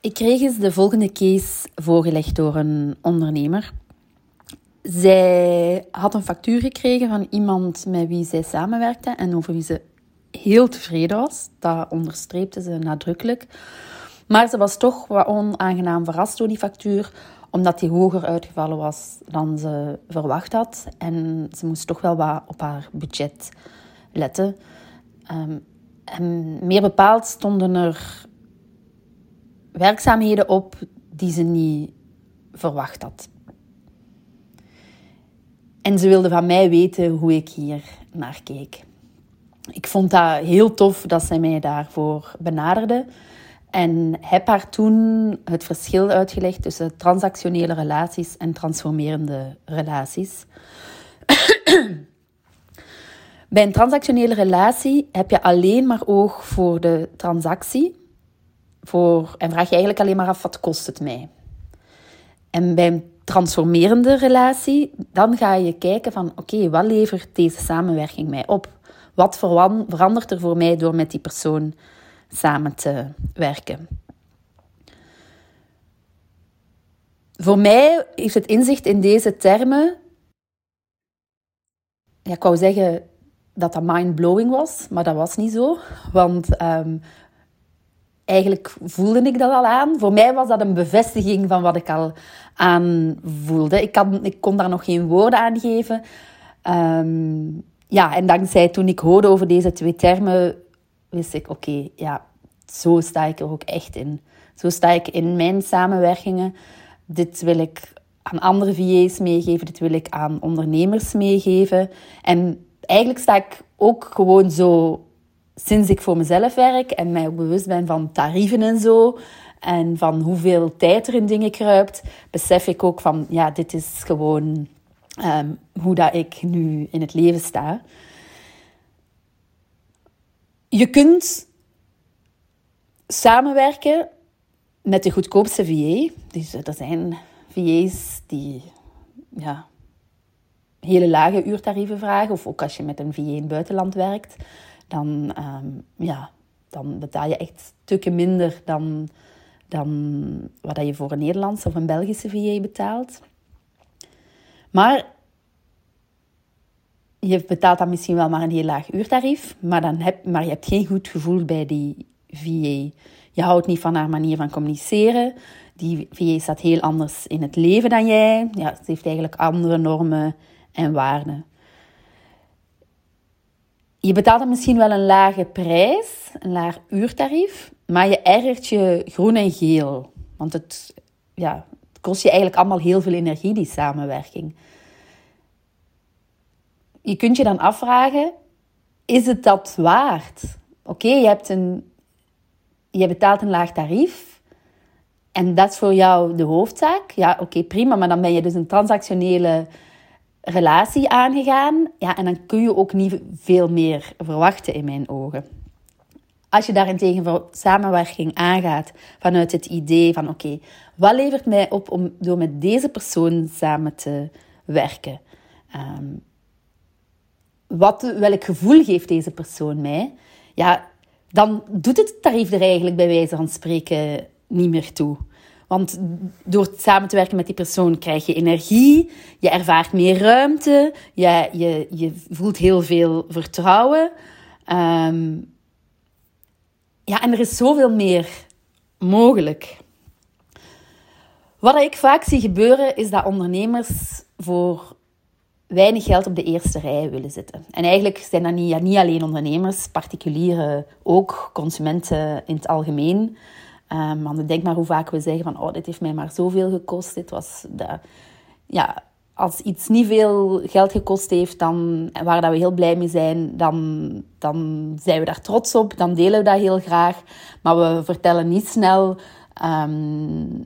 Ik kreeg eens de volgende case voorgelegd door een ondernemer. Zij had een factuur gekregen van iemand met wie zij samenwerkte en over wie ze heel tevreden was. Dat onderstreepte ze nadrukkelijk. Maar ze was toch wat onaangenaam verrast door die factuur, omdat die hoger uitgevallen was dan ze verwacht had. En ze moest toch wel wat op haar budget letten. En meer bepaald stonden er werkzaamheden op die ze niet verwacht had. En ze wilde van mij weten hoe ik hier naar keek. Ik vond dat heel tof dat zij mij daarvoor benaderde. En heb haar toen het verschil uitgelegd tussen transactionele relaties en transformerende relaties. Bij een transactionele relatie heb je alleen maar oog voor de transactie voor, en vraag je eigenlijk alleen maar af wat kost het mij. En bij een transformerende relatie, dan ga je kijken van oké, wat levert deze samenwerking mij op? Wat verandert er voor mij door met die persoon samen te werken? Voor mij heeft het inzicht in deze termen, ja, ik wou zeggen dat dat mind-blowing was, maar dat was niet zo. Want um, eigenlijk voelde ik dat al aan. Voor mij was dat een bevestiging van wat ik al aan voelde. Ik, kan, ik kon daar nog geen woorden aan geven. Um, ja, en dankzij toen ik hoorde over deze twee termen, wist ik, oké, ja, zo sta ik er ook echt in. Zo sta ik in mijn samenwerkingen. Dit wil ik aan andere VA's meegeven, dit wil ik aan ondernemers meegeven. En eigenlijk sta ik ook gewoon zo sinds ik voor mezelf werk en mij ook bewust ben van tarieven en zo, en van hoeveel tijd er in dingen kruipt, besef ik ook van, ja, dit is gewoon ehm, hoe dat ik nu in het leven sta. Je kunt samenwerken met de goedkoopste VA. Dus er zijn VA's die ja, hele lage uurtarieven vragen. Of ook als je met een VA in het buitenland werkt dan, ehm, ja, dan betaal je echt stukken minder dan, dan wat je voor een Nederlandse of een Belgische VA betaalt. Maar je betaalt dan misschien wel maar een heel laag uurtarief, maar, dan heb, maar je hebt geen goed gevoel bij die VA. Je houdt niet van haar manier van communiceren. Die VA staat heel anders in het leven dan jij. Ja, ze heeft eigenlijk andere normen en waarden. Je betaalt dan misschien wel een lage prijs, een laag uurtarief, maar je ergert je groen en geel. Want het, ja, het kost je eigenlijk allemaal heel veel energie, die samenwerking. Je kunt je dan afvragen, is het dat waard? Oké, je hebt een, je betaalt een laag tarief en dat is voor jou de hoofdzaak. Ja, oké, prima, maar dan ben je dus een transactionele relatie aangegaan. Ja, en dan kun je ook niet veel meer verwachten in mijn ogen. Als je daarentegen samenwerking aangaat vanuit het idee van oké, wat levert mij op om door met deze persoon samen te werken? Um, wat, welk gevoel geeft deze persoon mij? Ja, dan doet het tarief er eigenlijk bij wijze van spreken niet meer toe. Want door samen te werken met die persoon krijg je energie, je ervaart meer ruimte, je, je, je voelt heel veel vertrouwen. Ehm, ja, en er is zoveel meer mogelijk. Wat ik vaak zie gebeuren, is dat ondernemers voor weinig geld op de eerste rij willen zitten. En eigenlijk zijn dat niet, ja, niet alleen ondernemers, particulieren ook, consumenten in het algemeen. Um, want denk maar hoe vaak we zeggen van, oh, dit heeft mij maar zoveel gekost. Dit was de, ja, als iets niet veel geld gekost heeft, dan, waar dat we heel blij mee zijn, dan, dan zijn we daar trots op. Dan delen we dat heel graag. Maar we vertellen niet snel um,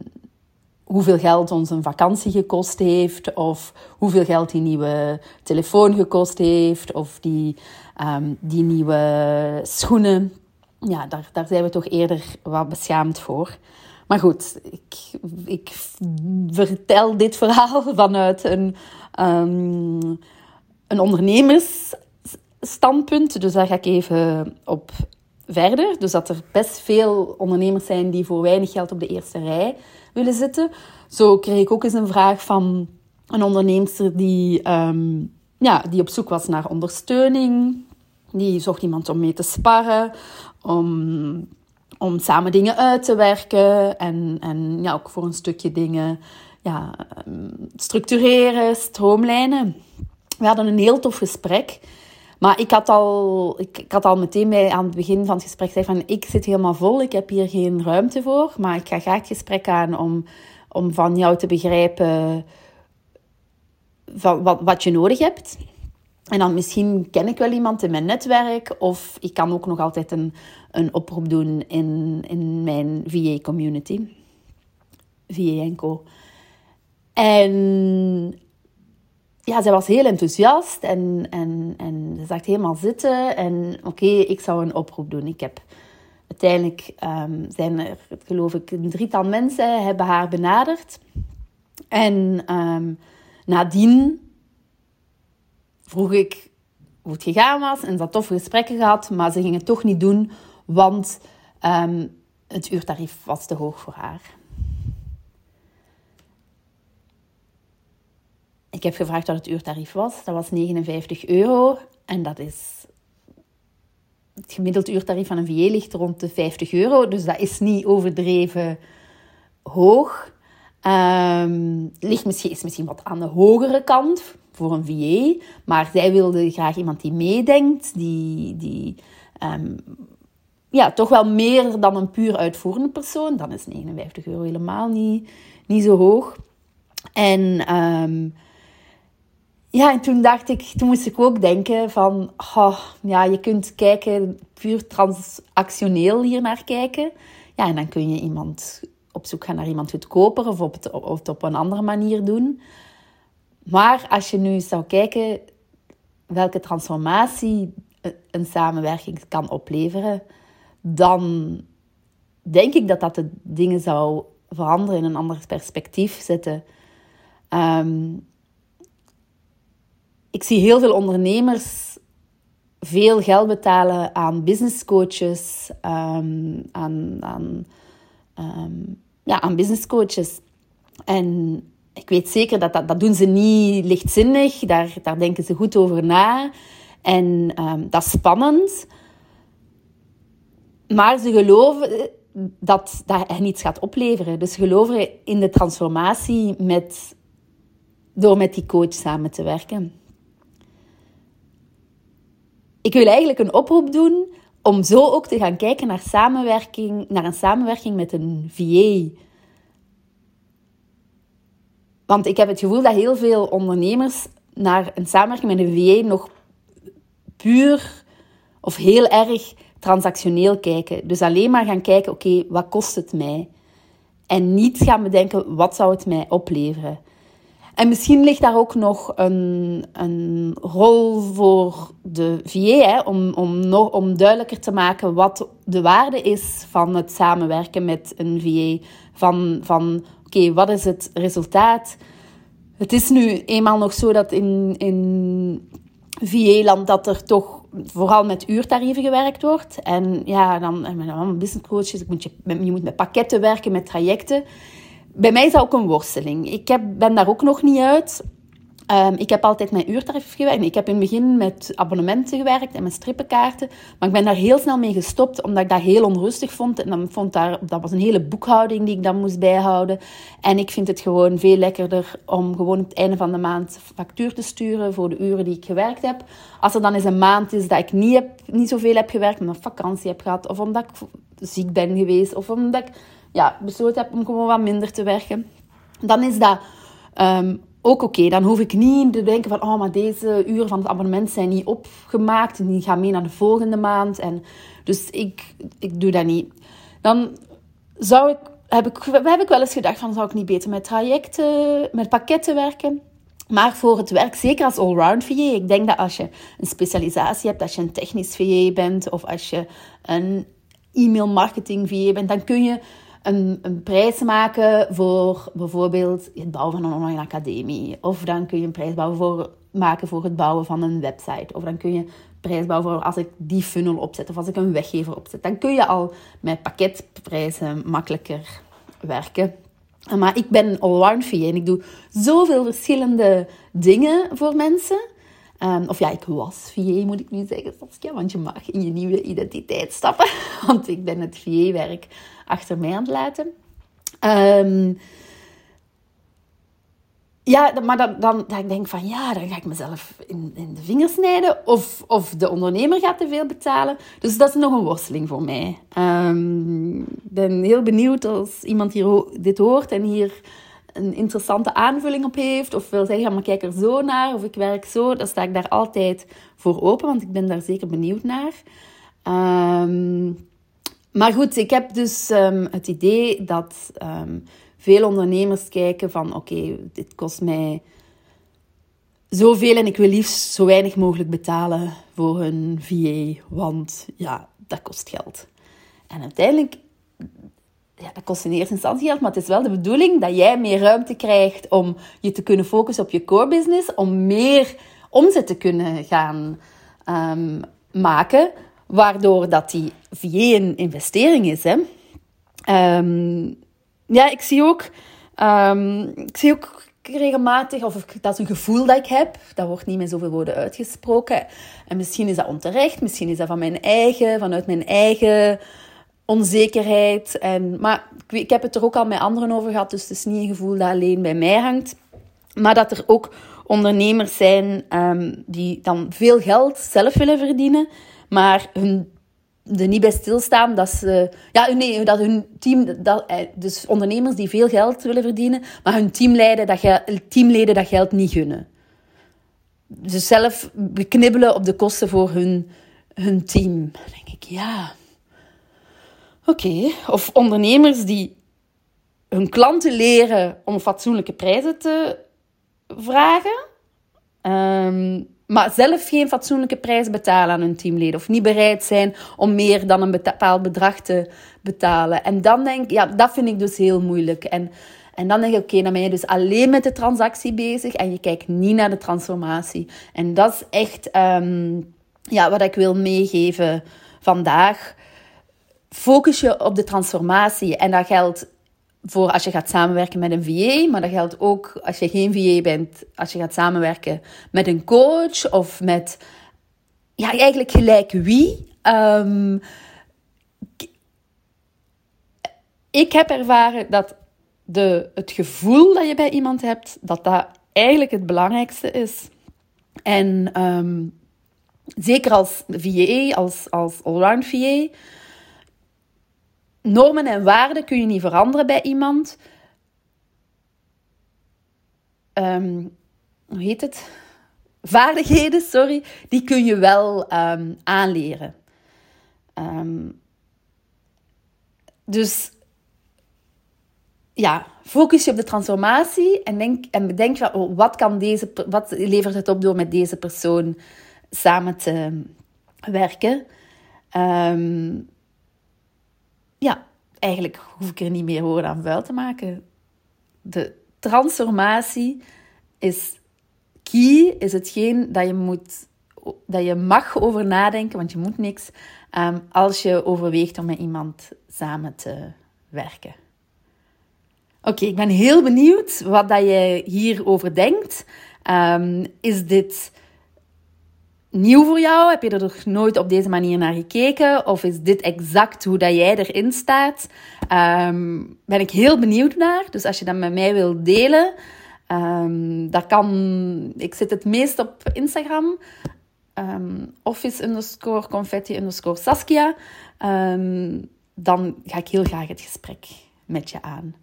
hoeveel geld ons een vakantie gekost heeft. Of hoeveel geld die nieuwe telefoon gekost heeft. Of die, um, die nieuwe schoenen ja, daar, daar zijn we toch eerder wat beschaamd voor. Maar goed, ik, ik vertel dit verhaal vanuit een, um, een ondernemersstandpunt. Dus daar ga ik even op verder. Dus dat er best veel ondernemers zijn die voor weinig geld op de eerste rij willen zitten. Zo kreeg ik ook eens een vraag van een onderneemster die, ehm, ja, die op zoek was naar ondersteuning. Die zocht iemand om mee te sparren, om, om samen dingen uit te werken en, en ja, ook voor een stukje dingen ja, ehm, structureren, stroomlijnen. We hadden een heel tof gesprek. Maar ik had al, ik, had al meteen bij, aan het begin van het gesprek gezegd van ik zit helemaal vol, ik heb hier geen ruimte voor. Maar ik ga graag het gesprek aan om, om van jou te begrijpen van wat, wat je nodig hebt. En dan misschien ken ik wel iemand in mijn netwerk. Of ik kan ook nog altijd een, een oproep doen in, in mijn VA-community. VA en Co. En ja, zij was heel enthousiast en, en, en ze zag helemaal zitten. En oké, ik zou een oproep doen. Ik heb uiteindelijk um, zijn er, geloof ik, een drietal mensen hebben haar benaderd. En um, nadien vroeg ik hoe het gegaan was en ze had toffe gesprekken gehad, maar ze ging het toch niet doen, want um, het uurtarief was te hoog voor haar. Ik heb gevraagd wat het uurtarief was. Dat was 59 euro. En dat is... Het gemiddeld uurtarief van een VA ligt rond de 50 euro. Dus dat is niet overdreven hoog. Um, ligt misschien, is misschien wat aan de hogere kant voor een VA. Maar zij wilde graag iemand die meedenkt. Die... die um, ja, toch wel meer dan een puur uitvoerende persoon. Dan is 59 euro helemaal niet, niet zo hoog. En... Um, ja, en toen dacht ik, toen moest ik ook denken van, oh, ja, je kunt kijken, puur transactioneel hier naar kijken. Ja, en dan kun je iemand op zoek gaan naar iemand goedkoper of, op het, of het op een andere manier doen. Maar als je nu zou kijken welke transformatie een samenwerking kan opleveren, dan denk ik dat dat de dingen zou veranderen in een ander perspectief zetten. Um, ik zie heel veel ondernemers veel geld betalen aan business coaches, um, aan, aan, um, ja, aan business coaches. En ik weet zeker dat, dat dat doen ze niet lichtzinnig, daar, daar denken ze goed over na. En um, dat is spannend. Maar ze geloven dat dat hen iets gaat opleveren. Dus geloven in de transformatie met, door met die coach samen te werken ik wil eigenlijk een oproep doen om zo ook te gaan kijken naar, samenwerking, naar een samenwerking met een VA. Want ik heb het gevoel dat heel veel ondernemers naar een samenwerking met een VA nog puur of heel erg transactioneel kijken. Dus alleen maar gaan kijken, oké, wat kost het mij? En niet gaan bedenken, wat zou het mij opleveren? En misschien ligt daar ook nog een, een rol voor de VA, hè, om, om, nog, om duidelijker te maken wat de waarde is van het samenwerken met een VA. Van, van oké, wat is het resultaat? Het is nu eenmaal nog zo dat in, in VA-land dat er toch vooral met uurtarieven gewerkt wordt. En ja, dan, dan business coaches, moet je, je moet met pakketten werken, met trajecten bij mij is dat ook een worsteling. Ik heb, ben daar ook nog niet uit. Um, ik heb altijd met uurtarief gewerkt. Ik heb in het begin met abonnementen gewerkt en met strippenkaarten. Maar ik ben daar heel snel mee gestopt, omdat ik dat heel onrustig vond. En dan vond daar, dat was een hele boekhouding die ik dan moest bijhouden. En ik vind het gewoon veel lekkerder om gewoon het einde van de maand factuur te sturen voor de uren die ik gewerkt heb. Als er dan eens een maand is dat ik niet, heb, niet zoveel heb gewerkt, omdat ik vakantie heb gehad, of omdat ik ziek ben geweest, of omdat ik ja, besloten heb om gewoon wat minder te werken, dan is dat um, ook oké. Dan hoef ik niet te denken van, oh, maar deze uren van het abonnement zijn niet opgemaakt en die gaan mee naar de volgende maand. En, dus ik, ik doe dat niet. Dan zou ik, heb ik, heb ik wel eens gedacht van, zou ik niet beter met trajecten, met pakketten werken? Maar voor het werk, zeker als allround VA, ik denk dat als je een specialisatie hebt, als je een technisch VA bent of als je een e-mail marketing VA bent, dan kun je een, een prijs maken voor bijvoorbeeld het bouwen van een online academie. Of dan kun je een prijs bouwen voor, maken voor het bouwen van een website. Of dan kun je prijsbouw voor als ik die funnel opzet of als ik een weggever opzet. Dan kun je al met pakketprijzen makkelijker werken. Maar ik een allround VA en ik doe zoveel verschillende dingen voor mensen. Um, of ja, ik was VA, moet ik nu zeggen, want je mag in je nieuwe identiteit stappen. Want ik ben het VA-werk achter mij aan het laten. Um, ja, maar dan, dan, dan ik van ja, dan ga ik mezelf in, in de vingers snijden. Of, of de ondernemer gaat te veel betalen. Dus dat is nog een worsteling voor mij. Um, ik ben heel benieuwd als iemand hier dit hoort en hier een interessante aanvulling op heeft. Of wil zeggen, maar kijk er zo naar. Of ik werk zo. Dan sta ik daar altijd voor open, want ik ben daar zeker benieuwd naar. Um, maar goed, ik heb dus um, het idee dat veel ondernemers kijken van oké, dit kost mij zoveel en ik wil liefst zo weinig mogelijk betalen voor hun VA, want ja, dat kost geld. En uiteindelijk, ja, dat kost in eerste instantie geld, maar het is wel de bedoeling dat jij meer ruimte krijgt om je te kunnen focussen op je core business, om meer omzet te kunnen gaan um, maken, waardoor dat die VA een investering is. Hè. Um, ja, ik zie ook, um, ik zie ook regelmatig, of dat is een gevoel dat ik heb, dat wordt niet met zoveel woorden uitgesproken. En misschien is dat onterecht, misschien is dat van mijn eigen, vanuit mijn eigen onzekerheid. En, maar ik, ik heb het er ook al met anderen over gehad, dus het is niet een gevoel dat alleen bij mij hangt. Maar dat er ook ondernemers zijn um, die dan veel geld zelf willen verdienen, maar hun er niet bij stilstaan dat ze... Ja, nee, dat hun team... Dat, eh, dus ondernemers die veel geld willen verdienen, maar hun teamleden dat, teamleden dat geld niet gunnen. Dus zelf beknibbelen op de kosten voor hun, hun team. Dan denk ik, ja... Oké. Of ondernemers die hun klanten leren om fatsoenlijke prijzen te vragen... Um, maar zelf geen fatsoenlijke prijs betalen aan hun teamleden. Of niet bereid zijn om meer dan een bepaald bedrag te betalen. En dan denk ik, ja, dat vind ik dus heel moeilijk. En, en dan denk ik, oké, dan ben je dus alleen met de transactie bezig en je kijkt niet naar de transformatie. En dat is echt um, ja, wat ik wil meegeven vandaag. Focus je op de transformatie. En dat geldt voor als je gaat samenwerken met een VA, maar dat geldt ook als je geen VA bent, als je gaat samenwerken met een coach of met, ja, eigenlijk gelijk wie. Um, ik heb ervaren dat de, het gevoel dat je bij iemand hebt, dat dat eigenlijk het belangrijkste is. En um, zeker als VA, als, als allround VA, normen en waarden kun je niet veranderen bij iemand. Um, hoe heet het? Vaardigheden, sorry, die kun je wel um, aanleren. Um, dus ja, focus je op de transformatie en, denk, en bedenk van, oh, wat, kan deze, wat levert het op door met deze persoon samen te werken. Um, ja, eigenlijk hoef ik er niet meer woorden aan vuil te maken. De transformatie is key, is hetgeen dat je, moet, dat je mag over nadenken, want je moet niks, um, als je overweegt om met iemand samen te werken. Oké, ik ben heel benieuwd wat dat je hierover denkt. Um, is dit nieuw voor jou? Heb je er nog nooit op deze manier naar gekeken? Of is dit exact hoe dat jij erin staat? Um, ben ik heel benieuwd naar. Dus als je dat met mij wilt delen, um, dat kan... Ik zit het meest op Instagram. Um, office underscore confetti underscore Saskia. dan ga ik heel graag het gesprek met je aan.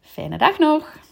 Fijne dag nog!